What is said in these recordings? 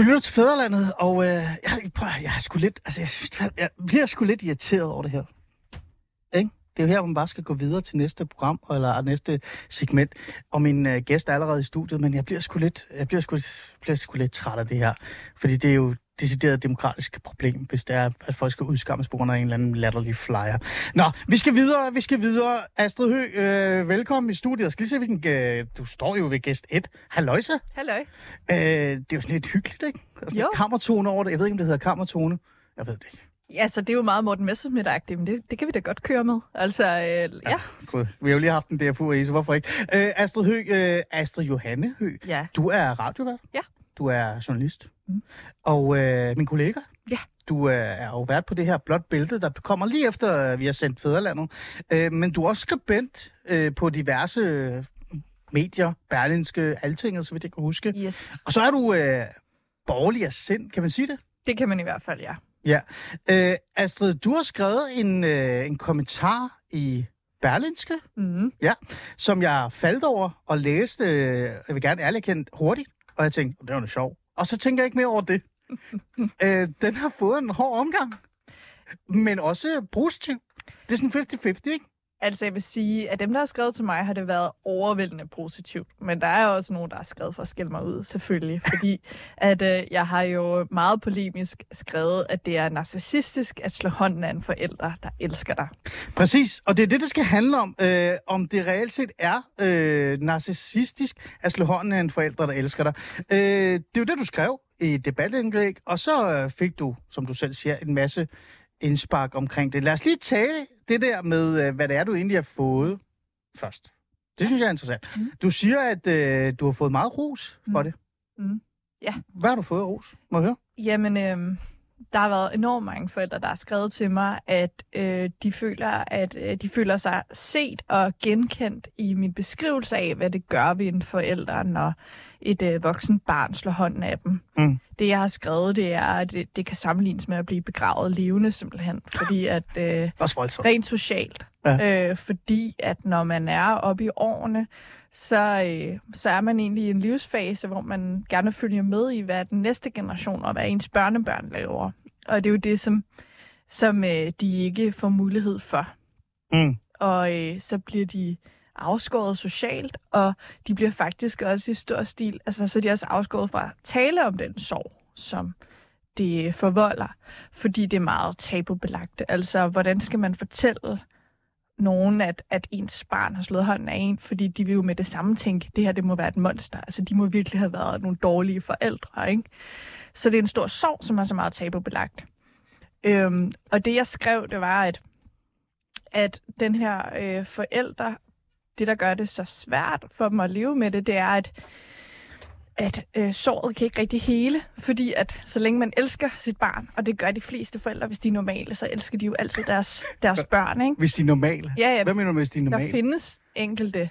Du lytter til Fæderlandet, og øh, jeg, prøv, jeg er sgu lidt, altså jeg, synes, jeg bliver sgu lidt irriteret over det her. Ikke? Det er jo her, hvor man bare skal gå videre til næste program, eller næste segment. Og min øh, gæst er allerede i studiet, men jeg bliver sgu lidt, jeg bliver sgu, bliver sgu lidt træt af det her. Fordi det er jo decideret demokratisk problem, hvis det er, at folk skal udskammes på grund af en eller anden latterlig flyer. Nå, vi skal videre, vi skal videre. Astrid Høgh, øh, velkommen i studiet. Jeg skal lige se, hvilken... Øh, du står jo ved gæst 1. Halløjsa. Halløj. Øh, det er jo sådan lidt hyggeligt, ikke? Altså, Jo. Kammertone over det. Jeg ved ikke, om det hedder kammertone. Jeg ved det ikke. Ja, så det er jo meget Morten Messerschmidt-agtigt, men det, det kan vi da godt køre med. Altså, øh, ja. God. Vi har jo lige haft en DFU i, så hvorfor ikke? Øh, Astrid Høgh, øh, Astrid Johanne Høgh, Ja. du er radiovært. Ja. Du er journalist. Mm. Og øh, min kollega. Ja. Du øh, er jo vært på det her blåt bælte, der kommer lige efter, øh, vi har sendt Fæderlandet. Øh, men du er også skribent øh, på diverse øh, medier, Berlinske, Altinget, så vidt jeg kan huske. Yes. Og så er du øh, borgerlig af sind, kan man sige det? Det kan man i hvert fald, ja. Ja. Øh, Astrid, du har skrevet en, øh, en kommentar i Berlinske, Mm. som jeg faldt over og læste, øh, jeg vil gerne ærligt kendt, hurtigt. Og jeg tænkte, det var noget sjovt. Og så tænker jeg ikke mere over det. øh, den har fået en hård omgang, men også positiv. Det er sådan 50-50, ikke? Altså, jeg vil sige, at dem, der har skrevet til mig, har det været overvældende positivt. Men der er også nogen, der har skrevet for at skille mig ud, selvfølgelig. Fordi at øh, jeg har jo meget polemisk skrevet, at det er narcissistisk at slå hånden af en forælder, der elsker dig. Præcis, og det er det, det skal handle om. Øh, om det reelt set er øh, narcissistisk at slå hånden af en forælder, der elsker dig. Øh, det er jo det, du skrev i debatindlæg, og så øh, fik du, som du selv siger, en masse indspark omkring det. Lad os lige tale det der med, øh, hvad det er, du egentlig har fået først. Det synes jeg er interessant. Mm. Mm. Du siger, at øh, du har fået meget ros for Mm. det. Mm. Ja. Hvad har du fået ros? Må jeg høre? Jamen, øh, der har været enormt mange forældre, der har skrevet til mig, at øh, de føler, at øh, de føler sig set og genkendt i min beskrivelse af, hvad det gør ved en forælder, når et øh, voksen barn slår hånden af dem. Mm. Det, jeg har skrevet, det er, at det, det kan sammenlignes med at blive begravet levende, simpelthen. Fordi at øh, rent socialt. Ja. Øh, fordi at når man er oppe i årene, så, øh, så er man egentlig i en livsfase, hvor man gerne følger med i, hvad den næste generation og hvad ens børnebørn laver. Og det er jo det, som, som øh, de ikke får mulighed for. Mm. Og øh, så bliver de afskåret socialt, og de bliver faktisk også i stor stil, altså så er de også afskåret fra at tale om den sorg, som det forvolder, fordi det er meget tabubelagt. Altså, hvordan skal man fortælle nogen, at, at ens barn har slået hånden af en, fordi de vil jo med det samme tænke, det her det må være et monster. Altså, de må virkelig have været nogle dårlige forældre, ikke? Så det er en stor sorg, som er så meget tabubelagt. Øhm, og det, jeg skrev, det var, at, at den her øh, forælder, det, der gør det så svært for dem at leve med det, det er, at at øh, såret kan ikke rigtig hele, fordi at så længe man elsker sit barn, og det gør de fleste forældre, hvis de er normale, så elsker de jo altid deres, deres børn, ikke? Hvis de er normale. Ja, ja, Hvad mener du med, hvis de er der normale? findes enkelte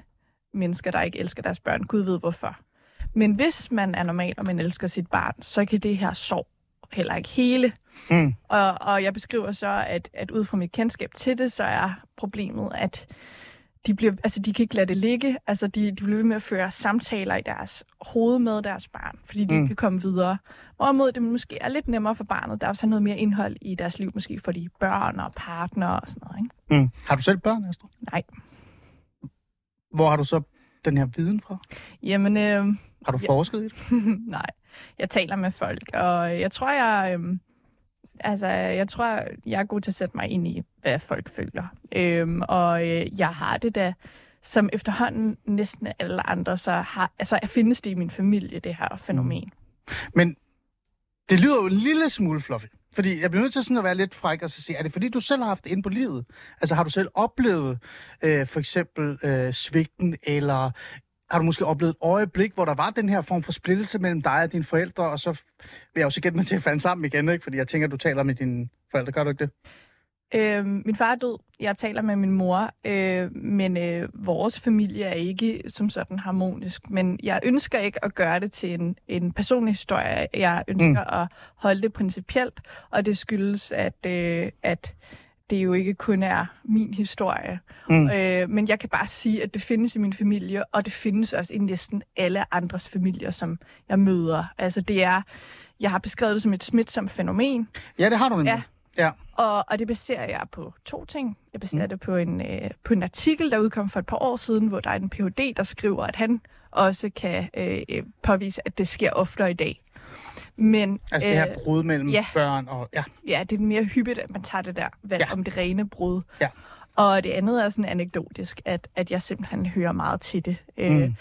mennesker, der ikke elsker deres børn. Gud ved hvorfor. Men hvis man er normal, og man elsker sit barn, så kan det her sorg heller ikke hele. Mm. Og, og jeg beskriver så, at, at ud fra mit kendskab til det, så er problemet, at de, bliver, altså de kan ikke lade det ligge. Altså de, de bliver ved med at føre samtaler i deres hoved med deres barn, fordi de Mm. ikke kan komme videre. Hvorimod det måske er lidt nemmere for barnet. Der er også noget mere indhold i deres liv, måske for de børn og partner og sådan noget. Ikke? Mm. Har du selv børn, Astrid? Nej. Hvor har du så den her viden fra? Jamen, øh, Har du Ja. forsket i det? Nej, jeg taler med folk, og jeg tror, jeg, øhm, altså, jeg tror, jeg er god til at sætte mig ind i, hvad folk føler. Øhm, og øh, jeg har det da, som efterhånden næsten alle andre, så har, altså, findes det i min familie, det her fænomen. Mm. Men det lyder jo en lille smule fluffy. Fordi jeg bliver nødt til sådan at være lidt fræk og så sige, er det fordi, du selv har haft det ind på livet? Altså har du selv oplevet øh, for eksempel øh, svigten, eller har du måske oplevet et øjeblik, hvor der var den her form for splittelse mellem dig og dine forældre, og så vil jeg jo så gætte mig til at falde sammen igen, ikke? Fordi jeg tænker, at du taler med dine forældre, gør du ikke det? Øhm, min far er død. Jeg taler med min mor, øh, men øh, vores familie er ikke som sådan harmonisk. Men jeg ønsker ikke at gøre det til en, en personlig historie. Jeg ønsker mm. at holde det principielt, og det skyldes, at, øh, at det jo ikke kun er min historie. Mm. Øh, men jeg kan bare sige, at det findes i min familie, og det findes også i næsten alle andres familier, som jeg møder. Altså det er jeg har beskrevet det som et smitsomt fænomen, Ja, det har du nemlig. Ja. Ja. og, og det baserer jeg på to ting. Jeg baserer mm. det på en, øh, på en artikel, der udkom for et par år siden, hvor der er en Ph.D., der skriver, at han også kan øh, øh, påvise, at det sker oftere i dag. Men Altså det her brud mellem ja. børn og... Ja. ja, det er mere hyppigt, at man tager det der valg Ja. om det rene brud. Ja. Og det andet er sådan anekdotisk, at, at jeg simpelthen hører meget til det. Øh, Mm.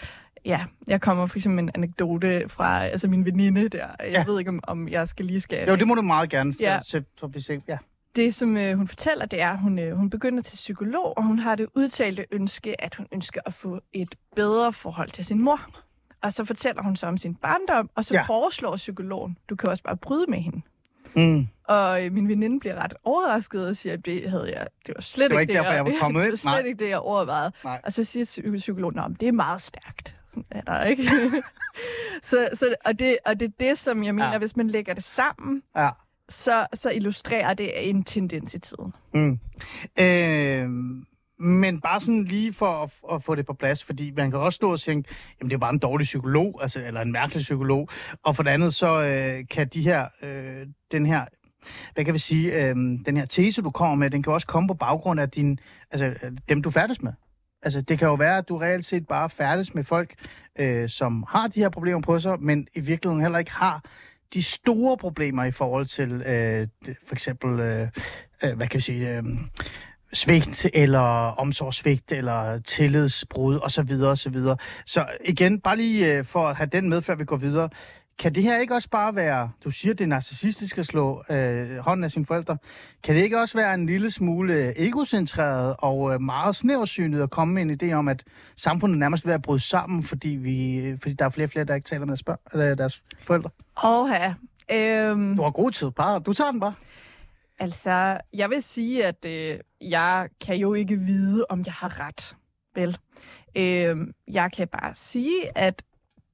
Ja, jeg kommer for eksempel en anekdote fra altså min veninde der. Jeg Ja. ved ikke, om, om jeg skal lige skal... Jo, det må du meget gerne. Så, Ja. så, så, vi se. Ja. Det, som øh, hun fortæller, det er, at hun, øh, hun begynder til psykolog, og hun har det udtalte ønske, at hun ønsker at få et bedre forhold til sin mor. Og så fortæller hun så om sin barndom, og så Ja. foreslår psykologen, du kan også bare bryde med hende. Mm. Og øh, min veninde bliver ret overrasket og siger, at det havde jeg, det var slet Det var ikke ikke derfor, jeg var kommet det ind. var slet Nej. ikke det, jeg overvejede. Nej. Og så siger psy- psykologen, at det er meget stærkt. Sådan er der ikke. så, så, og, det, og det er det, som jeg mener, ja. hvis man lægger det sammen, Ja. så, så illustrerer det en tendens i tiden. Mm. Øh, men bare sådan lige for at, at få det på plads, fordi man kan også stå og tænke, jamen det er bare en dårlig psykolog, altså, eller en mærkelig psykolog. Og for det andet, så øh, kan de her, øh, den her, hvad kan vi sige, øh, den her tese, du kommer med, den kan også komme på baggrund af din, altså, dem, du færdes med. Altså, det kan jo være, at du reelt set bare færdes med folk, øh, som har de her problemer på sig, men i virkeligheden heller ikke har de store problemer i forhold til øh, for eksempel, øh, øh hvad kan vi sige, øh, svigt eller omsorgssvigt eller tillidsbrud osv. osv. Så igen, bare lige øh, for at have den med, før vi går videre. Kan det her ikke også bare være, du siger, det er narcissistisk at slå øh, hånden af sine forældre, kan det ikke også være en lille smule øh, egocentreret og øh, meget snæversynet at komme med en idé om, at samfundet nærmest er ved at bryde sammen, fordi, vi, fordi der er flere og flere, der ikke taler med deres, børn, eller deres forældre? Åh, øhm, Du har god tid, bare. Du tager den bare. Altså, jeg vil sige, at øh, jeg kan jo ikke vide, om jeg har ret. Vel? Øh, jeg kan bare sige, at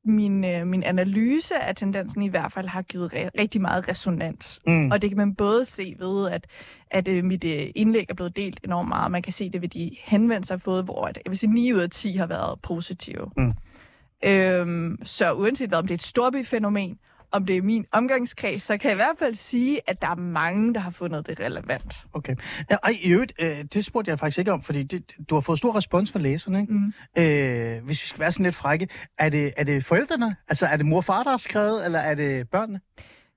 min, øh, min analyse af tendensen i hvert fald har givet re- rigtig meget resonans. Mm. Og det kan man både se ved, at, at øh, mit øh, indlæg er blevet delt enormt meget. Man kan se det ved de henvendelser, jeg har fået, hvor at, jeg vil sige, 9 ud af 10 har været positive. Mm. Øhm, så uanset hvad, om det er et storbyfænomen, om det er min omgangskreds, så kan jeg i hvert fald sige, at der er mange, der har fundet det relevant. Okay. Ja, Ej, i øvrigt, øh, det spurgte jeg faktisk ikke om, fordi det, du har fået stor respons fra læserne, ikke? Mm. Øh, hvis vi skal være sådan lidt frække, er det, er det forældrene? Altså, er det mor og far, der har skrevet, eller er det børnene?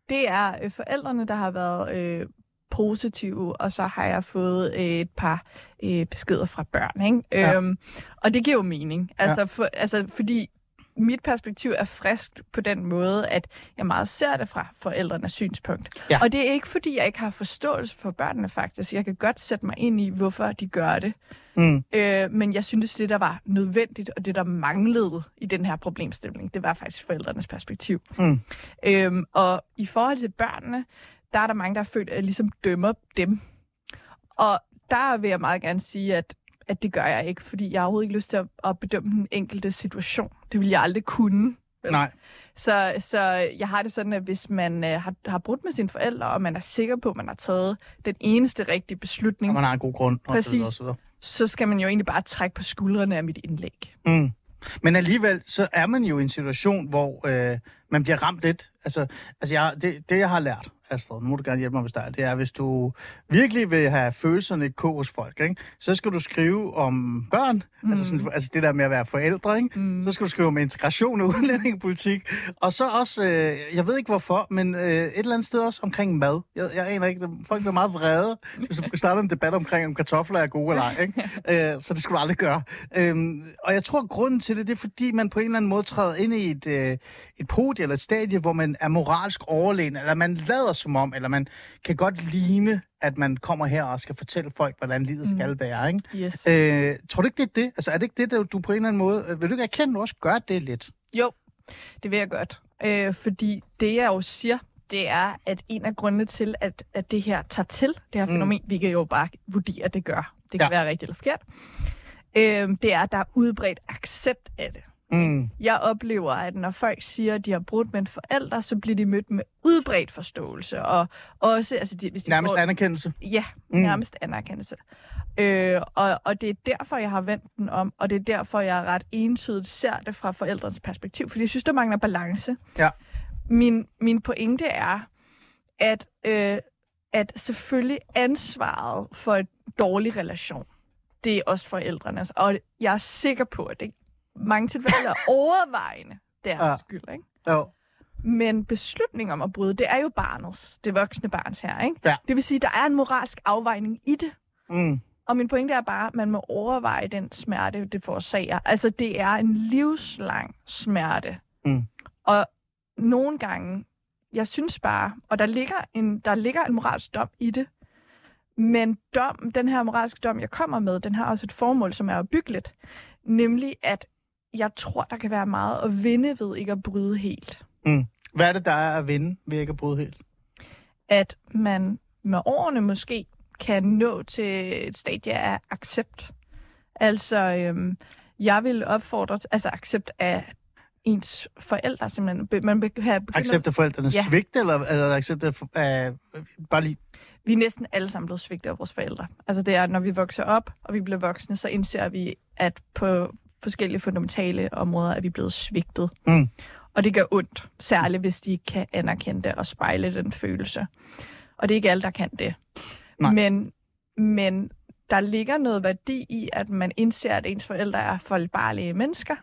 Det er øh, forældrene, der har været øh, positive, og så har jeg fået øh, et par øh, beskeder fra børn. Ikke? Ja. Øhm, og det giver jo mening. Altså, for, altså, fordi mit perspektiv er friskt på den måde, at jeg meget ser det fra forældrenes synspunkt. Ja. Og det er ikke, fordi jeg ikke har forståelse for børnene, faktisk. Jeg kan godt sætte mig ind i, hvorfor de gør det. Mm. Øh, men jeg synes, det, der var nødvendigt, og det, der manglede i den her problemstilling, det var faktisk forældrenes perspektiv. Mm. Øhm, og i forhold til børnene, der er der mange, der har følt, at jeg ligesom dømmer dem. Og der vil jeg meget gerne sige, at, at det gør jeg ikke, fordi jeg har overhovedet ikke lyst til at, at bedømme den enkelte situation. Det vil jeg aldrig kunne. Nej. Så, så jeg har det sådan, at hvis man øh, har, har brudt med sine forældre, og man er sikker på, at man har taget den eneste rigtige beslutning, Og man har en god grund. Og så videre, Præcis. og så videre. så skal man jo egentlig bare trække på skuldrene af mit indlæg. Mm. Men alligevel, så er man jo i en situation, hvor øh, man bliver ramt lidt. Altså, altså jeg, det, det, jeg har lært, Astrid, nu må du gerne hjælpe mig, hvis der er, det er, hvis du virkelig vil have følelserne i kog hos folk, ikke, så skal du skrive om børn, mm. altså, sådan, altså det der med at være forældre, ikke? Mm. så skal du skrive om integration og udlændingepolitik, og så også, øh, jeg ved ikke hvorfor, men øh, et eller andet sted også omkring mad. Jeg, jeg aner ikke, folk bliver meget vrede, hvis du starter en debat omkring, om kartofler er gode eller ej, ikke? Øh, så det skulle du aldrig gøre. Øhm, og jeg tror, grunden til det, det er, fordi man på en eller anden måde træder ind i et, øh, et podie eller et stadie, hvor man er moralsk overlegen, eller man lader som om, eller man kan godt ligne, at man kommer her og skal fortælle folk, hvordan livet Mm. skal være, ikke? Yes. Øh, tror du ikke, det er det? Altså, er det ikke det, der du på en eller anden måde... øh, Vil du ikke erkende, at du også gør det lidt? Jo, det vil jeg godt. Øh, fordi det, jeg jo siger, det er, at en af grundene til, at, at det her tager til, det her Mm. fænomen, vi kan jo bare vurdere, at det gør. Det kan Ja. være rigtigt eller forkert. Øh, det er, at der er udbredt accept af det. Mm. Jeg oplever, at når folk siger, at de har brudt med en forælder, så bliver de mødt med udbredt forståelse. Og også, altså de, hvis de Nærmest får, anerkendelse. Ja, Mm. nærmest anerkendelse. Øh, og, og det er derfor, jeg har vendt den om, og det er derfor, jeg ret entydigt ser det fra forældrens perspektiv, fordi jeg synes, der mangler balance. Ja. min, min pointe er, at, øh, at selvfølgelig ansvaret for en dårlig relation, det er også forældrenes. Og jeg er sikker på, at det mange tilfælde er overvejende deres Ja. skyld. Ikke? Jo. Men beslutningen om at bryde, det er jo barnets, det voksne barns her. Ikke? Ja. Det vil sige, der er en moralsk afvejning i det. Mm. Og min pointe er bare, at man må overveje den smerte, det forårsager. Altså, det er en livslang smerte. Mm. Og nogle gange, jeg synes bare, og der ligger en, der ligger en moralsk dom i det, men dom, den her moralske dom, jeg kommer med, den har også et formål, som er opbyggeligt. Nemlig, at jeg tror, der kan være meget at vinde ved ikke at bryde helt. Hvad er det, der er at vinde ved ikke at bryde helt? At man med årene måske kan nå til et stadie af accept. Altså, øhm, jeg vil opfordre til, altså accept af ens forældre simpelthen. Man be- have, begynder, Accept af forældrenes Ja. svigt, eller, eller accept af... af bare lige... Vi er næsten alle sammen blevet svigtet af vores forældre. Altså det er, når vi vokser op, og vi bliver voksne, så indser vi, at på forskellige fundamentale områder er vi blevet svigtet. Mm. Og det gør ondt, særligt hvis de ikke kan anerkende det og spejle den følelse. Og det er ikke alle, der kan det. Nej. Men, men der ligger noget værdi i, at man indser, at ens forældre er fejlbarlige mennesker,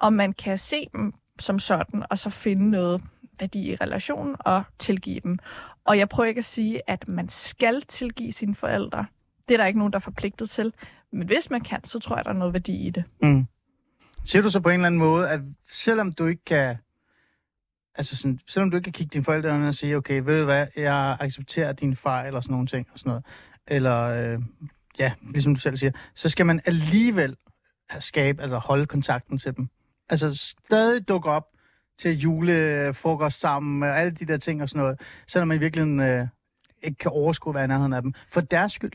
og man kan se dem som sådan, og så finde noget værdi i relationen og tilgive dem. Og jeg prøver ikke at sige, at man skal tilgive sine forældre. Det er der ikke nogen, der er forpligtet til. Men hvis man kan, så tror jeg, der er noget værdi i det. Mm. Siger du så på en eller anden måde, at selvom du ikke kan... Altså sådan, selvom du ikke kan kigge dine forældre og sige, okay, ved du hvad, jeg accepterer dine fejl eller sådan nogle ting og sådan noget. Eller, øh, ja, ligesom du selv siger, så skal man alligevel skabe, altså holde kontakten til dem. Altså stadig dukke op til julefrokost sammen og alle de der ting og sådan noget, selvom man i virkeligheden øh, ikke kan overskue at være i nærheden af dem. For deres skyld.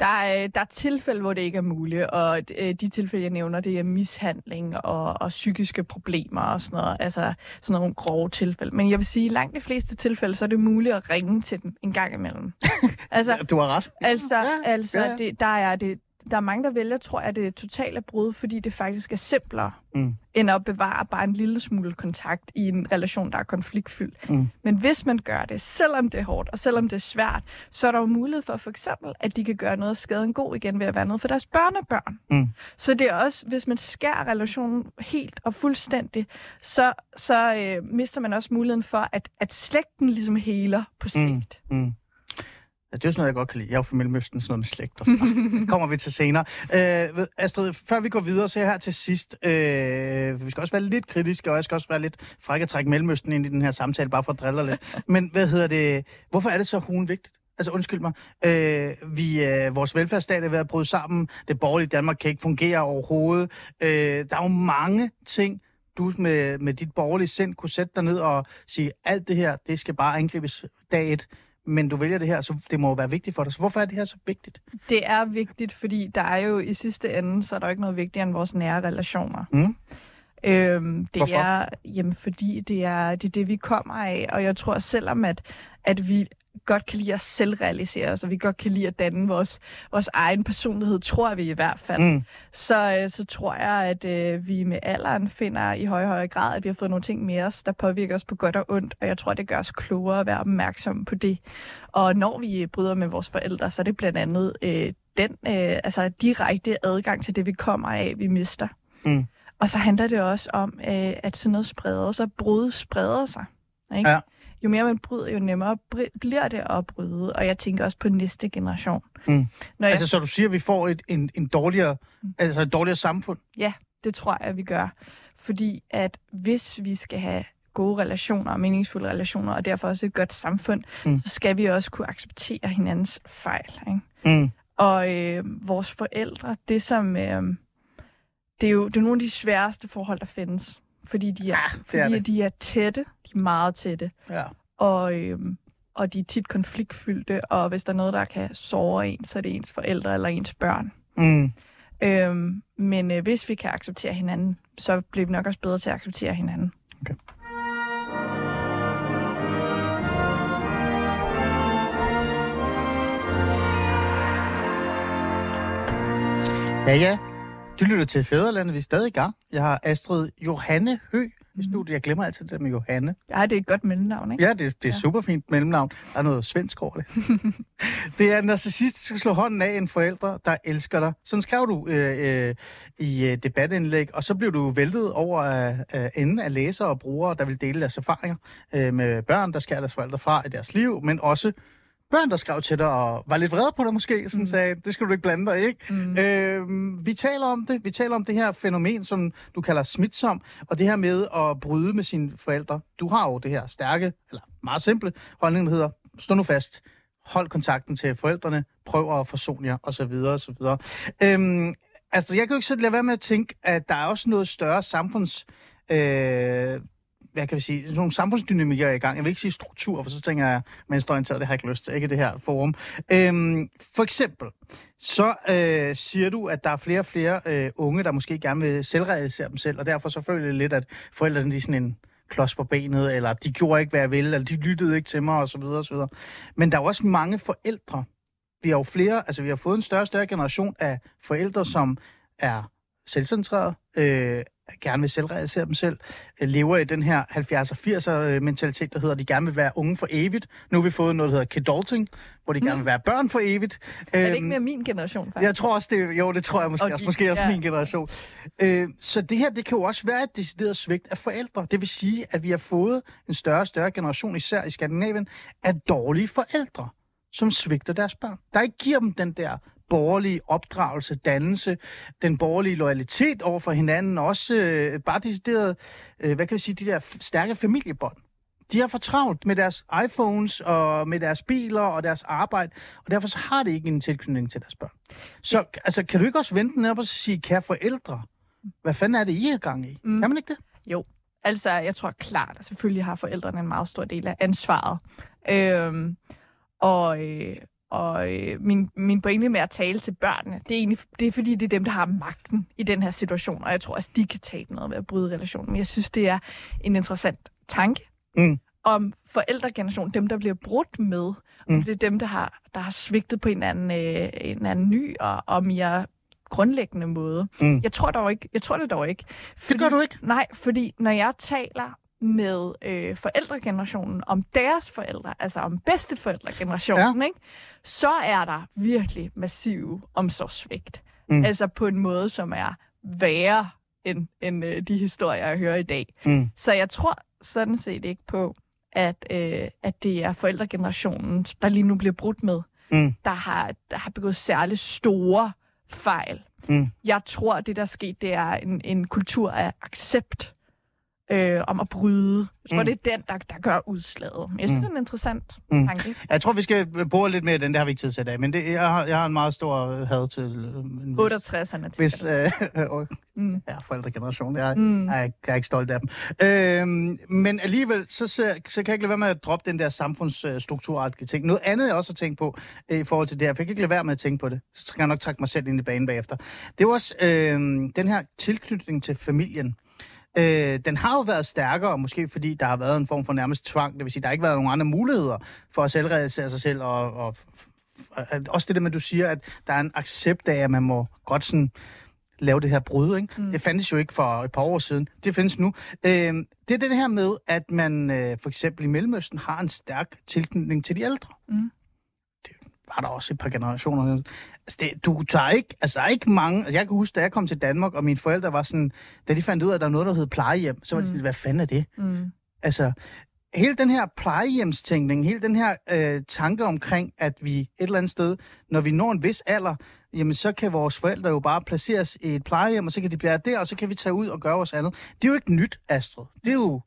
Der er, der er tilfælde, hvor det ikke er muligt, og øh, de tilfælde, jeg nævner, det er mishandling og, og psykiske problemer og sådan noget. Altså sådan nogle grove tilfælde. Men jeg vil sige, at i langt de fleste tilfælde, så er det muligt at ringe til dem en gang imellem. altså, Du har ret. Altså, Ja, altså ja. Det, der, er det, der er mange, der vælger, tror jeg, det er totalt at brud, fordi det faktisk er simplere, Mm. end at bevare bare en lille smule kontakt i en relation, der er konfliktfyldt. Mm. Men hvis man gør det, selvom det er hårdt, og selvom det er svært, så er der jo mulighed for for eksempel, at de kan gøre noget skaden god igen ved at være noget for deres børnebørn. Mm. Så det er også, hvis man skærer relationen helt og fuldstændig, så, så øh, mister man også muligheden for, at, at slægten ligesom heler på sigt. Mm. Altså, det er jo sådan noget, jeg godt kan lide. Jeg er jo fra Mellemøsten, sådan noget med slægt og sådan noget. Det kommer vi til senere. Øh, Astrid, før vi går videre, så her til sidst. Øh, vi skal også være lidt kritiske, og jeg skal også være lidt fræk at trække Mellemøsten ind i den her samtale, bare for at drille lidt. Men hvad hedder det? Hvorfor er det så hun vigtigt? Altså undskyld mig. Øh, vi, øh, vores velfærdsstat er ved at bryde sammen. Det borgerlige Danmark kan ikke fungere overhovedet. Øh, der er jo mange ting, du med, med dit borgerlige sind kunne sætte dig ned og sige, alt det her, det skal bare angribes dag et men du vælger det her, så det må jo være vigtigt for dig. Så hvorfor er det her så vigtigt? Det er vigtigt, fordi der er jo i sidste ende, så er der jo ikke noget vigtigere end vores nære relationer. Mm. Øhm, det Hvorfor? er, jamen, fordi det er, det er det, vi kommer af. Og jeg tror, selvom at, at vi godt kan lide at selvrealisere os, og vi godt kan lide at danne vores, vores egen personlighed, tror vi i hvert fald, Mm. så, øh, så tror jeg, at øh, vi med alderen finder i høj, høj grad, at vi har fået nogle ting med os, der påvirker os på godt og ondt, og jeg tror, det gør os klogere at være opmærksom på det. Og når vi bryder med vores forældre, så er det blandt andet øh, den øh, altså direkte adgang til det, vi kommer af, vi mister. Mm. Og så handler det også om, øh, at sådan noget spreder sig, brud spreder sig. Ikke? Ja. Jo mere man bryder, jo nemmere bliver det at bryde. Og jeg tænker også på næste generation. Mm. Når jeg Altså, så du siger, at vi får et, en, en dårligere, altså et dårligere samfund? Det tror jeg, vi gør. Fordi at hvis vi skal have gode relationer og meningsfulde relationer, og derfor også et godt samfund, Mm. mm. så skal vi også kunne acceptere hinandens fejl. Ikke? Mm. Og øh, vores forældre, det som... Øh, det er jo det er nogle af de sværeste forhold, der findes. Fordi de er, er fordi det. de er tætte. De er meget tætte. Ja. Og, øh, og de er tit konfliktfyldte. Og hvis der er noget, der kan såre en, så er det ens forældre eller ens børn. Mm. Øhm, men øh, hvis vi kan acceptere hinanden, så bliver vi nok også bedre til at acceptere hinanden. Ja, ja. Du lytter til Fæderlandet, vi er stadig i gang. Jeg har Astrid Johanne Hø i studiet. Jeg glemmer altid det med Johanne. Ja, det er et godt mellemnavn, ikke? Ja, det, det er Ja. super fint mellemnavn. Der er noget svensk over det. det er narcissist, der skal slå hånden af en forælder, der elsker dig. Sådan skrev du øh, øh, i øh, debatindlæg, og så blev du væltet over af, af enden af læsere og brugere, der vil dele deres erfaringer øh, med børn, der skærer deres forældre fra i deres liv, men også børn, der skrev til dig og var lidt vrede på dig måske, sådan mm. sagde, det skal du ikke blande dig ikke? Mm. Øh, vi taler om det. Vi taler om det her fænomen, som du kalder smitsom, og det her med at bryde med sine forældre. Du har jo det her stærke, eller meget simple holdning, der hedder, stå nu fast, hold kontakten til forældrene, prøv at forsone jer, osv. osv. Øhm, altså, jeg kan jo ikke sådan lade være med at tænke, at der er også noget større samfunds... Øh, hvad kan vi sige, sådan nogle samfundsdynamikker i gang. Jeg vil ikke sige struktur, for så tænker jeg, venstreorienteret, det har jeg ikke lyst til, ikke det her forum. Øhm, for eksempel, så øh, siger du, at der er flere og flere øh, unge, der måske gerne vil selvrealisere dem selv, og derfor så føler jeg lidt, at forældrene de er sådan en klods på benet, eller de gjorde ikke, hvad jeg ville, eller de lyttede ikke til mig, og så videre, og så videre. Men der er jo også mange forældre. Vi har jo flere, altså vi har fået en større og større generation af forældre, som er selvcentreret, øh, gerne vil selvrealisere dem selv, øh, lever i den her 70'er 80'er øh, mentalitet, der hedder, at de gerne vil være unge for evigt. Nu har vi fået noget, der hedder kidulting, hvor de gerne vil være børn for evigt. Er det ikke Øhm, mere min generation, faktisk? jeg tror også, det, jo, det tror jeg måske Og også. Måske også ja. min generation. Øh, så det her, det kan jo også være et decideret svigt af forældre. Det vil sige, at vi har fået en større og større generation, især i Skandinavien, af dårlige forældre, som svigter deres børn. Der ikke giver dem den der borgerlige opdragelse, dannelse, den borgerlige loyalitet over for hinanden, også øh, bare decideret, øh, hvad kan vi sige, de der stærke familiebånd. De har for travlt med deres iPhones og med deres biler og deres arbejde, og derfor så har det ikke en tilknytning til deres børn. Så altså, kan du ikke også vente den op og sige, kære forældre, hvad fanden er det, I er gang i? Mm. Kan man ikke det? Jo, altså jeg tror klart, at selvfølgelig har forældrene en meget stor del af ansvaret. Øhm, og øh, og øh, min, min pointe med at tale til børnene, det er egentlig det er fordi, det er dem, der har magten i den her situation, og jeg tror også, de kan tabe noget ved at bryde relationen. Men jeg synes, det er en interessant tanke Mm. om forældregenerationen, dem, der bliver brudt med, mm. Og det er dem, der har, der har svigtet på en anden, øh, en anden ny og, og mere grundlæggende måde. Mm. Jeg tror dog ikke, jeg tror det dog ikke. Det gør du ikke. Nej, fordi når jeg taler med øh, forældregenerationen om deres forældre, altså om bedsteforældregenerationen, ja. ikke, så er der virkelig massiv omsorgssvigt. Mm. Altså på en måde, som er værre end, end øh, de historier, jeg hører i dag. Mm. Så jeg tror sådan set ikke på, at, øh, at det er forældregenerationen, der lige nu bliver brudt med, Mm. der, har, der har begået særligt store fejl. Mm. Jeg tror, at det, der er sket, det er en, en kultur af accept øh, om at bryde. Jeg tror, mm. Det er den, der, der gør udslaget. Men jeg synes, mm. Det er en interessant Mm. tanke. Jeg tror, vi skal bore lidt mere den, der har vi ikke tid til i dag, men det, jeg, har, jeg har en meget stor øh, had til... Øh, en vis- 68'erne. Hvis, øh, øh, Mm. ja, forældregeneration. Jeg, Mm. jeg, jeg er ikke stolt af dem. Øhm, men alligevel, så, så, så kan jeg ikke lade være med at droppe den der samfundsstrukturartige ting. Noget andet, jeg også har tænkt på øh, i forhold til det her, for jeg kan ikke lade være med at tænke på det. Så skal jeg nok trække mig selv ind i banen bagefter. Det er jo også øh, den her tilknytning til familien. Øh, den har jo været stærkere, måske fordi der har været en form for nærmest tvang. Det vil sige, der har ikke været nogen andre muligheder for at selvrealisere sig selv. Og, og, og også det der med, at du siger, at der er en accept af, at man må godt sådan lave det her brud. Ikke? Mm. Det fandtes jo ikke for et par år siden. Det findes nu. Øh, det er det her med, at man øh, for eksempel i Mellemøsten har en stærk tilknytning til de ældre. Mm. Var der også et par generationer. Altså det, du tager ikke, altså der er ikke mange, altså jeg kan huske, da jeg kom til Danmark, og mine forældre var sådan, da de fandt ud af, at der er noget, der hed plejehjem, så var de sådan, hvad fanden er det? Mm. Altså, hele den her plejehjemstænkning, hele den her øh, tanke omkring, at vi et eller andet sted, når vi når en vis alder, jamen så kan vores forældre jo bare placeres i et plejehjem, og så kan de blive der, og så kan vi tage ud og gøre vores andet. Det er jo ikke nyt, Astrid. Det er jo,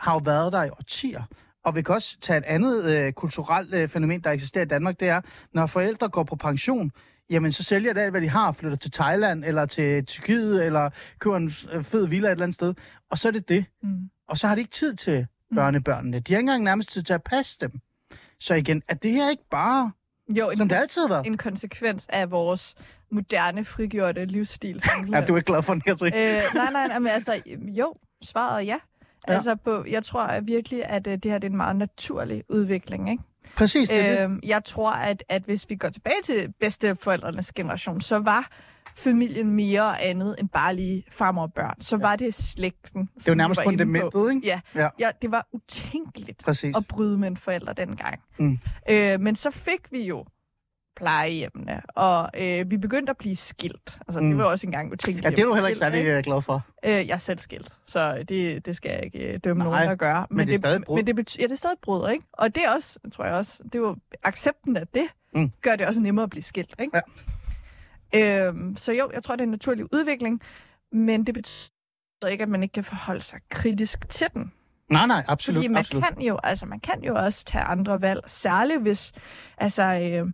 har jo været der i årtier. Og vi kan også tage et andet øh, kulturelt øh, fænomen, der eksisterer i Danmark, det er, når forældre går på pension, jamen så sælger det alt, hvad de har, flytter til Thailand, eller til Tyrkiet, eller køber en øh, fed villa et eller andet sted. Og så er det det. Mm. Og så har de ikke tid til børnebørnene. De har ikke engang nærmest tid til at passe dem. Så igen, er det her ikke bare, Jo, en, som det altid været? en konsekvens af vores moderne, frigjorte livsstil. Ja, du er ikke glad for den, Katrin. øh, nej, nej, nej, men altså, jo, svaret er ja. Ja. Altså, på, jeg tror virkelig, at øh, det her det er en meget naturlig udvikling, ikke? Præcis, det er det. Øhm, jeg tror, at, at hvis vi går tilbage til bedsteforældrenes generation, så var familien mere og andet end bare lige farmor og børn. Så ja. var det slægten. Det jo nærmest fundamentet, ikke? Ja. Ja. ja, det var utænkeligt Præcis. at bryde med en forælder dengang. Mm. Øh, men så fik vi jo plejehjemmene, og øh, vi begyndte at blive skilt. Altså, Mm. det var også engang utænkeligt. Ja, det er du heller ikke særlig øh, glad for. Øh, jeg er selv skilt, så det, det skal jeg ikke øh, dømme Nej, nogen at gøre. men det er stadig brud. Men det betyder, ja, det er stadig brud, ikke? Og det er også, tror jeg også, det var accepten af det, Mm. gør det også nemmere at blive skilt, ikke? Ja. Øhm, så jo, jeg tror, det er en naturlig udvikling, men det betyder ikke, at man ikke kan forholde sig kritisk til den. Nej, nej, absolut. Fordi man absolut. kan jo, altså man kan jo også tage andre valg, særligt hvis, altså, øh,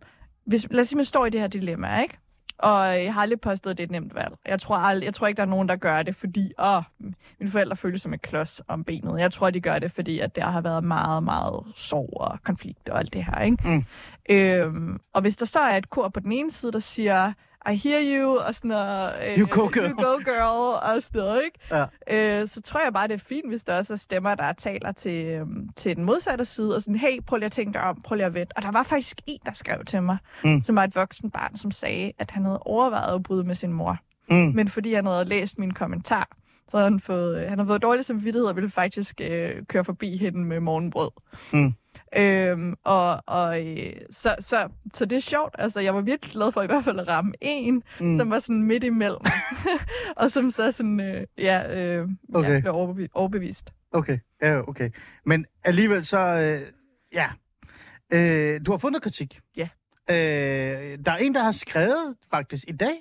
hvis, lad os sige, man står i det her dilemma, ikke? Og jeg har aldrig påstået, at det er et nemt valg. Jeg tror, aldrig, jeg tror ikke, der er nogen, der gør det, fordi åh, mine forældre føles som et klods om benet. Jeg tror, de gør det, fordi at der har været meget, meget sorg og konflikt og alt det her. Ikke? Mm. Øhm, og hvis der så er et kor på den ene side, der siger, I hear you, og sådan noget, øh, You go, girl. you go girl, og sådan noget, ikke? Ja. Øh, så tror jeg bare, det er fint, hvis der også er stemmer, der taler til, øhm, til den modsatte side, og sådan, hey, prøv lige at tænke dig om, prøv lige at vente. Og der var faktisk en, der skrev til mig, Mm. som var et voksen barn, som sagde, at han havde overvejet at bryde med sin mor. Mm. Men fordi han havde læst min kommentar, så havde han fået, øh, han havde fået dårlig samvittighed og ville faktisk øh, køre forbi hende med morgenbrød. Mm. Øhm, og, og øh, så, så, så det er sjovt. Altså, jeg var virkelig glad for i hvert fald at ramme en, Mm. som var sådan midt imellem. og som så sådan, øh, ja, øh, Okay. ja, blev overbevist. overbevist. Okay, ja, okay. Men alligevel så, øh, ja. Øh, du har fundet kritik. Ja. Øh, der er en, der har skrevet faktisk i dag.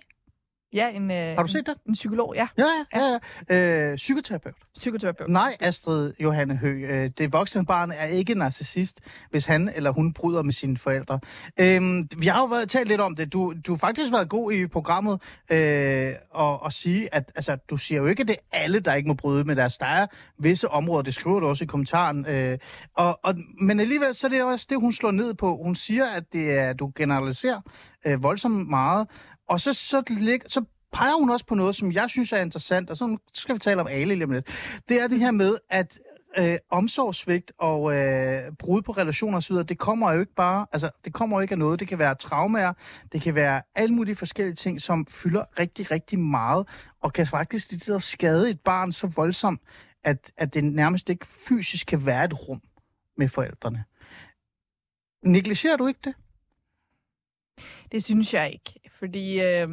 Ja, en, øh, Har du set det? en, psykolog, ja. Ja, ja, ja. Øh, psykoterapeut. Psykoterapeut. Nej, Astrid Johanne Hø. Øh, det voksne barn er ikke narcissist, hvis han eller hun bryder med sine forældre. Øhm, vi har jo været, talt lidt om det. Du, du har faktisk været god i programmet øh, og, og sige, at altså, du siger jo ikke, at det er alle, der ikke må bryde med deres. Der er visse områder, det skriver du også i kommentaren. Øh, og, og, men alligevel så er det også det, hun slår ned på. Hun siger, at det er, du generaliserer øh, voldsomt meget. Og så, så, lig, så peger hun også på noget, som jeg synes er interessant, og så nu skal vi tale om Ali lige om lidt. Det er det her med, at øh, omsorgssvigt og øh, brud på relationer osv., det kommer jo ikke bare, altså det kommer jo ikke af noget. Det kan være traumer, det kan være alle mulige forskellige ting, som fylder rigtig, rigtig meget, og kan faktisk det at skade et barn så voldsomt, at, at det nærmest ikke fysisk kan være et rum med forældrene. Negligerer du ikke det? Det synes jeg ikke, fordi øh,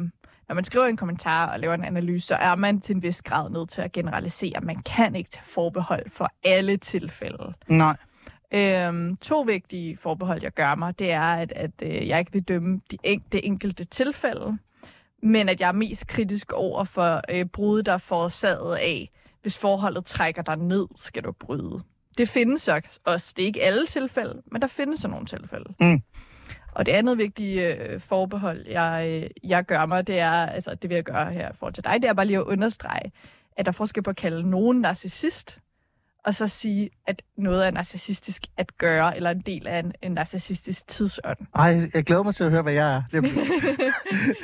når man skriver en kommentar og laver en analyse, så er man til en vis grad nødt til at generalisere. Man kan ikke tage forbehold for alle tilfælde. Nej. Øhm, to vigtige forbehold, jeg gør mig, det er, at, at øh, jeg ikke vil dømme de en, det enkelte tilfælde, men at jeg er mest kritisk over for øh, brud, der er forårsaget af, hvis forholdet trækker dig ned, skal du bryde. Det findes også. Det er ikke alle tilfælde, men der findes sådan nogle tilfælde. Mm. Og det andet vigtige øh, forbehold, jeg, øh, jeg gør mig, det er, altså det vil jeg gøre her for til dig, det er bare lige at understrege, at der er forskel på at kalde nogen narcissist, og så sige, at noget er narcissistisk at gøre, eller en del af en, en narcissistisk tidsånd. Ej, jeg glæder mig til at høre, hvad jeg er.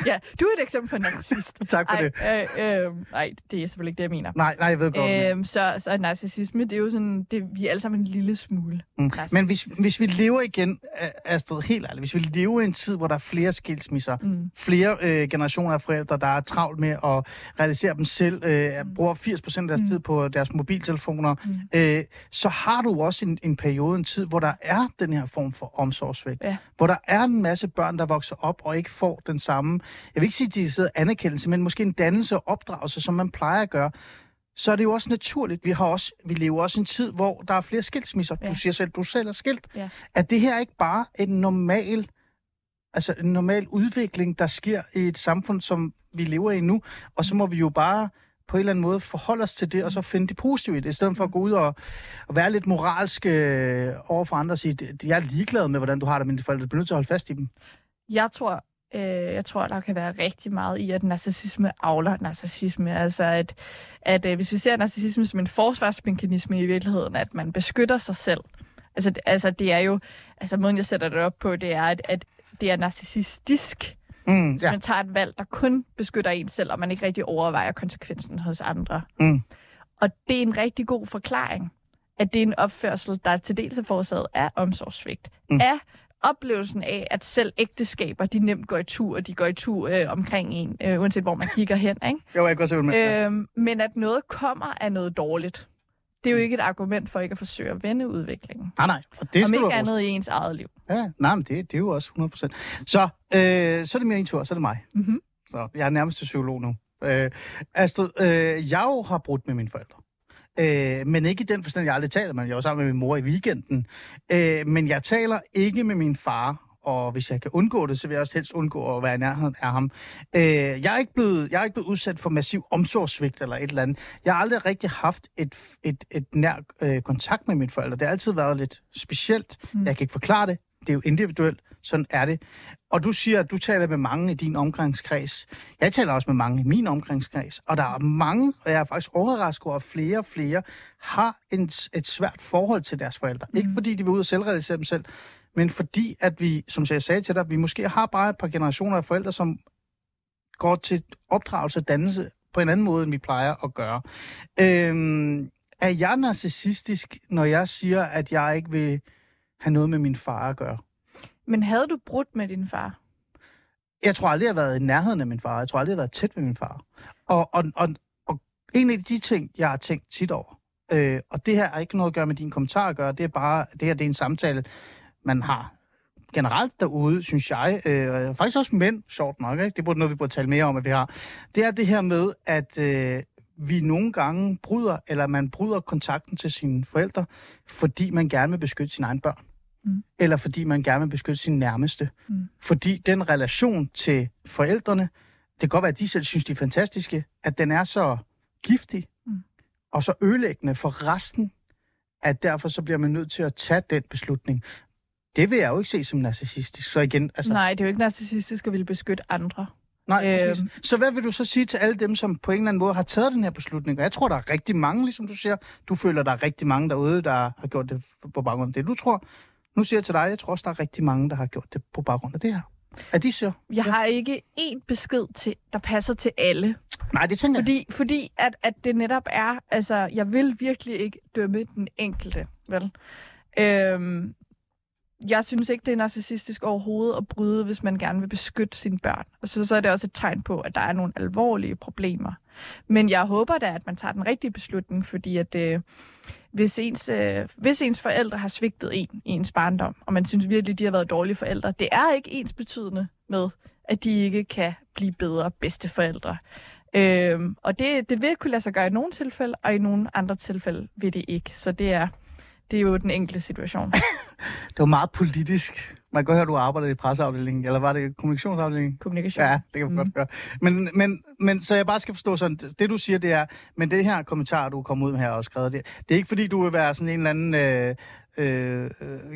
Ja, du er et eksempel på en narcissist. tak for Ej, det. øh, øh, nej, det er selvfølgelig ikke det, jeg mener. Nej, nej, jeg ved godt. Øhm, så, så narcissisme, det er jo sådan, det, vi er alle sammen en lille smule. Mm. Men hvis, hvis vi lever igen, øh, Astrid, helt ærligt, hvis vi lever i en tid, hvor der er flere skilsmisser, Mm. flere øh, generationer af forældre, der er travlt med at realisere dem selv, øh, Mm. bruger 80% af deres Mm. tid på deres mobiltelefoner, Mm. Øh, så har du også en, en periode, en tid, hvor der er den her form for omsorgsvægt. Ja. Hvor der er en masse børn, der vokser op og ikke får den samme, jeg vil ikke sige, at de sidder anerkendelse, men måske en dannelse og opdragelse, som man plejer at gøre. Så er det jo også naturligt. Vi, har også, vi lever også en tid, hvor der er flere skilsmisser. Ja. Du siger selv, du selv er skilt. Ja. Er det her ikke bare en normal, altså en normal udvikling, der sker i et samfund, som vi lever i nu? Og så må vi jo bare på en eller anden måde forholde os til det, og så finde det positive i det, i stedet for at gå ud og, og være lidt moralsk øh, over for andre og sige, "Det- jeg er ligeglad med, hvordan du har det, men dine forældre bliver nødt til at holde fast i dem. Jeg tror, øh, jeg tror, der kan være rigtig meget i, at narcissisme avler narcissisme. Altså, at, at øh, hvis vi ser narcissisme som en forsvarsmekanisme i virkeligheden, at man beskytter sig selv. Altså, altså det er jo, altså måden jeg sætter det op på, det er, at, at det er narcissistisk, Mm, hvis ja. man tager et valg, der kun beskytter en selv, og man ikke rigtig overvejer konsekvensen hos andre. Mm. Og det er en rigtig god forklaring, at det er en opførsel, der til dels er forårsaget af omsorgssvigt, Mm. af oplevelsen af, at selv ægteskaber, de nemt går i tur, og de går i tur øh, omkring en, øh, uanset hvor man kigger hen. Ikke? Jo, jeg kan godt se, hvad du mener. Øhm, men at noget kommer af noget dårligt, det er jo ikke et argument for ikke at forsøge at vende udviklingen. Nej, nej. Og det Om ikke andet i ens eget liv. Ja, nej, men det, det er jo også 100%. Så, øh, så er det mere en tur, så er det mig. Mhm. Så jeg er nærmest til psykolog nu. Øh, Astrid, øh, jeg jo har brudt med mine forældre. Øh, men ikke i den forstand, jeg aldrig taler med. Jeg var sammen med min mor i weekenden. Øh, men jeg taler ikke med min far, og hvis jeg kan undgå det, så vil jeg også helst undgå at være i nærheden af ham. Øh, jeg, er ikke blevet, jeg er ikke blevet udsat for massiv omsorgssvigt eller et eller andet. Jeg har aldrig rigtig haft et, et, et nær øh, kontakt med mine forældre. Det har altid været lidt specielt. Mm. Jeg kan ikke forklare det. Det er jo individuelt. Sådan er det. Og du siger, at du taler med mange i din omgangskreds. Jeg taler også med mange i min omgangskreds. Og der er mange, og jeg er faktisk overrasket over, at flere og flere har en, et svært forhold til deres forældre. Mm. Ikke fordi de vil ud og selvrealisere dem selv, men fordi, at vi, som jeg sagde til dig, vi måske har bare et par generationer af forældre, som går til opdragelse og dannelse på en anden måde, end vi plejer at gøre. Øhm, er jeg narcissistisk, når jeg siger, at jeg ikke vil have noget med min far at gøre? Men havde du brudt med din far? Jeg tror aldrig, jeg har været i nærheden af min far. Jeg tror aldrig, jeg har været tæt med min far. Og, og, og, og en af de ting, jeg har tænkt tit over, øh, og det her har ikke noget at gøre med din kommentar at gøre, det er bare, det her det er en samtale, man har generelt derude, synes jeg, øh, faktisk også mænd, sjovt nok, ikke? det burde noget, vi burde tale mere om, at vi har, det er det her med, at øh, vi nogle gange bryder, eller man bryder kontakten til sine forældre, fordi man gerne vil beskytte sine egne børn. Mm. Eller fordi man gerne vil beskytte sin nærmeste. Mm. Fordi den relation til forældrene, det kan godt være, at de selv synes, de er fantastiske, at den er så giftig mm. og så ødelæggende for resten, at derfor så bliver man nødt til at tage den beslutning. Det vil jeg jo ikke se som narcissistisk. Så igen, altså... Nej, det er jo ikke narcissistisk at ville beskytte andre. Nej, øhm. Så hvad vil du så sige til alle dem, som på en eller anden måde har taget den her beslutning? Og jeg tror, der er rigtig mange, ligesom du siger. Du føler, der er rigtig mange derude, der har gjort det på baggrund af det, du tror. Nu siger jeg til dig, jeg tror også, der er rigtig mange, der har gjort det på baggrund af det her. Er de så? Jeg ja. har ikke én besked, til, der passer til alle. Nej, det tænker fordi, jeg. Fordi at, at det netop er, altså, jeg vil virkelig ikke dømme den enkelte, vel? Øhm, jeg synes ikke, det er narcissistisk overhovedet at bryde, hvis man gerne vil beskytte sine børn. Og så, så er det også et tegn på, at der er nogle alvorlige problemer. Men jeg håber da, at man tager den rigtige beslutning, fordi at øh, hvis, ens, øh, hvis ens forældre har svigtet en i ens barndom, og man synes virkelig, de har været dårlige forældre, det er ikke ens betydende med, at de ikke kan blive bedre bedsteforældre. Øhm, og det, det vil kunne lade sig gøre i nogle tilfælde, og i nogle andre tilfælde vil det ikke. Så det er, det er jo den enkelte situation. det var meget politisk. Man kan godt høre, at du arbejdede i presseafdelingen, eller var det kommunikationsafdelingen? Kommunikation. Ja, det kan man mm. godt gøre. Men, men, men så jeg bare skal forstå sådan, det du siger, det er, men det her kommentar, du kom ud med her og skrevet, det, det er ikke fordi, du vil være sådan en eller anden... Øh, øh,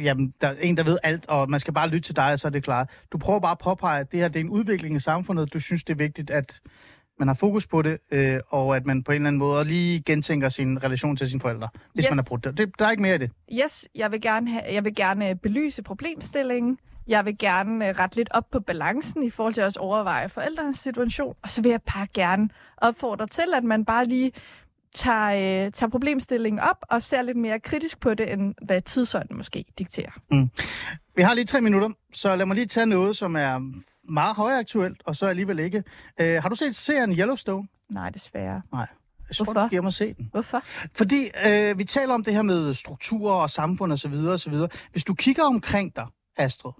jamen, der er en, der ved alt, og man skal bare lytte til dig, og så er det klart. Du prøver bare at påpege, at det her det er en udvikling i samfundet. Du synes, det er vigtigt, at man har fokus på det, øh, og at man på en eller anden måde lige gentænker sin relation til sine forældre, hvis yes. man har brugt det. det. Der er ikke mere af det. Yes, jeg vil gerne, have, jeg vil gerne belyse problemstillingen. Jeg vil gerne øh, rette lidt op på balancen i forhold til at også overveje forældrenes situation. Og så vil jeg bare gerne opfordre til, at man bare lige tager, øh, tager problemstillingen op og ser lidt mere kritisk på det, end hvad tidsånden måske dikterer. Mm. Vi har lige tre minutter, så lad mig lige tage noget, som er meget højaktuelt, og så alligevel ikke. Øh, har du set serien Yellowstone? Nej, desværre. Nej. Jeg tror, Hvorfor? du skal hjem og se den. Hvorfor? Fordi øh, vi taler om det her med strukturer og samfund og så videre og så videre. Hvis du kigger omkring dig, Astrid,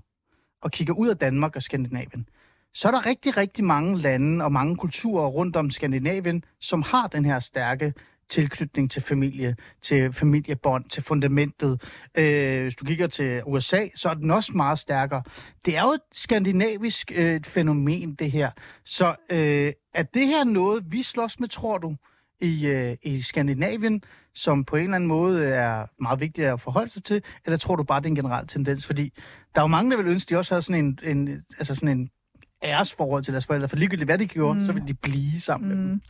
og kigger ud af Danmark og Skandinavien, så er der rigtig, rigtig mange lande og mange kulturer rundt om Skandinavien, som har den her stærke tilknytning til familie, til familiebånd, til fundamentet. Øh, hvis du kigger til USA, så er den også meget stærkere. Det er jo et skandinavisk øh, fænomen, det her. Så øh, er det her noget, vi slås med, tror du, i, øh, i Skandinavien, som på en eller anden måde er meget vigtigt at forholde sig til, eller tror du bare, det er en generel tendens? Fordi der er jo mange, der vil ønske, de også havde sådan en, en, altså sådan en æresforhold til deres forældre, for ligegyldigt hvad de gjorde, mm. så vil de blive sammen mm. med dem.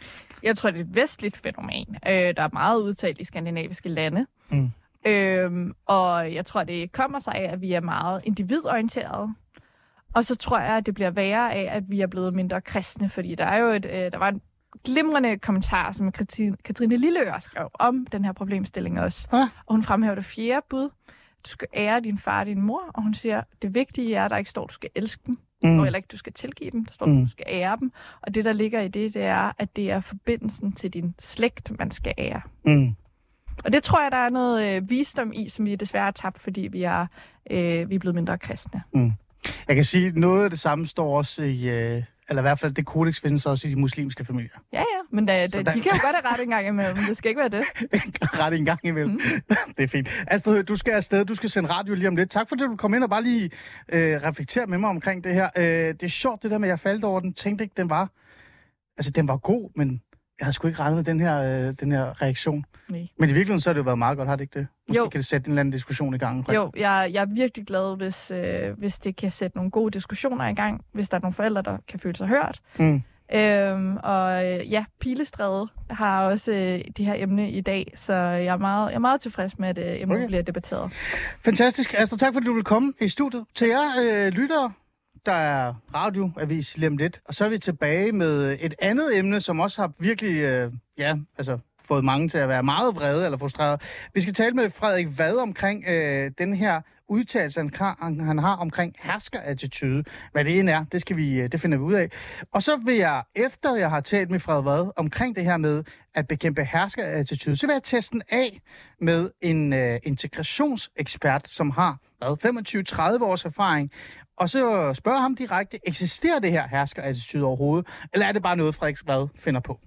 Jeg tror, det er et vestligt fænomen, øh, der er meget udtalt i skandinaviske lande. Mm. Øhm, og jeg tror, det kommer sig af, at vi er meget individorienterede. Og så tror jeg, at det bliver værre af, at vi er blevet mindre kristne, fordi der er jo et, øh, der var en glimrende kommentar, som Katrine, Katrine Lilleør skrev om den her problemstilling også. Ja. Og hun fremhæver det fjerde bud, du skal ære din far og din mor, og hun siger, det vigtige er, at der ikke står, at du skal elske dem, Mm. og heller ikke, du skal tilgive dem. Der står, Mm. at du skal ære dem. Og det, der ligger i det, det er, at det er forbindelsen til din slægt, man skal ære. Mm. Og det tror jeg, der er noget øh, visdom i, som vi desværre har tabt, fordi vi er, øh, vi er blevet mindre kristne. Jeg kan sige, noget af det samme står også i, øh, eller i hvert fald det kodex findes også i de muslimske familier. Ja, ja, men da, da, der- de kan jo godt have ret en gang imellem. Det skal ikke være det. Ret en gang imellem. Mm. det er fint. Astrid, du skal afsted. Du skal sende radio lige om lidt. Tak fordi du kom ind og bare lige øh, reflektere med mig omkring det her. Øh, det er sjovt, det der med, at jeg faldt over den. Tænkte ikke, den var... Altså, den var god, men jeg havde sgu ikke regnet med den her, øh, den her reaktion. Nej. Men i virkeligheden så har det jo været meget godt, har det ikke det? Måske Jo. kan det sætte en eller anden diskussion i gang. Jo, jeg, jeg er virkelig glad, hvis, øh, hvis det kan sætte nogle gode diskussioner i gang, hvis der er nogle forældre, der kan føle sig hørt. Mm. Øhm, og øh, ja, Pilestræde har også øh, det her emne i dag, så jeg er meget, jeg er meget tilfreds med, at øh, emnet okay. bliver debatteret. Fantastisk. Astrid, tak fordi du vil komme i studiet. Til jer øh, lyttere, der er radioavis lige om lidt. Og så er vi tilbage med et andet emne, som også har virkelig, øh, ja, altså fået mange til at være meget vrede eller frustrerede. Vi skal tale med Frederik Vad omkring øh, den her udtalelse, han, han har omkring herskerattitude. Hvad det end er, det, skal vi, øh, det finder vi ud af. Og så vil jeg, efter jeg har talt med Frederik Vad omkring det her med at bekæmpe herskerattitude, så vil jeg teste den af med en øh, integrationsekspert, som har 25-30 års erfaring. Og så spørge ham direkte, eksisterer det her herskerattitude overhovedet, eller er det bare noget, Frederik Blad finder på?